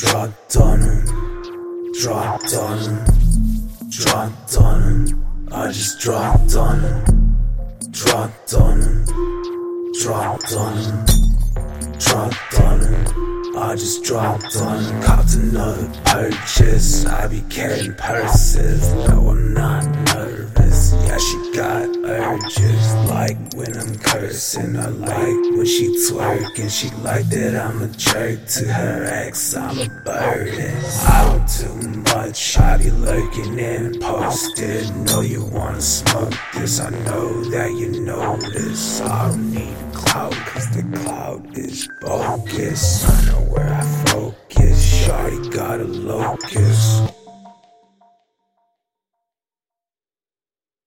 Dropped on him, dropped on him, dropped on him. I just dropped on him, dropped on him, dropped on him, dropped on him. I just dropped on him, copped another purchase. I be carrying purses, urges, like when I'm cursing. I like when she twerking. she like that I'm a jerk to her ex. I'm a burden. I don't do much. I be lurking and posted. Know you wanna smoke this. I know that you know this. I don't need clout, cause the cloud is bogus. I know where I focus. Shorty got a locus.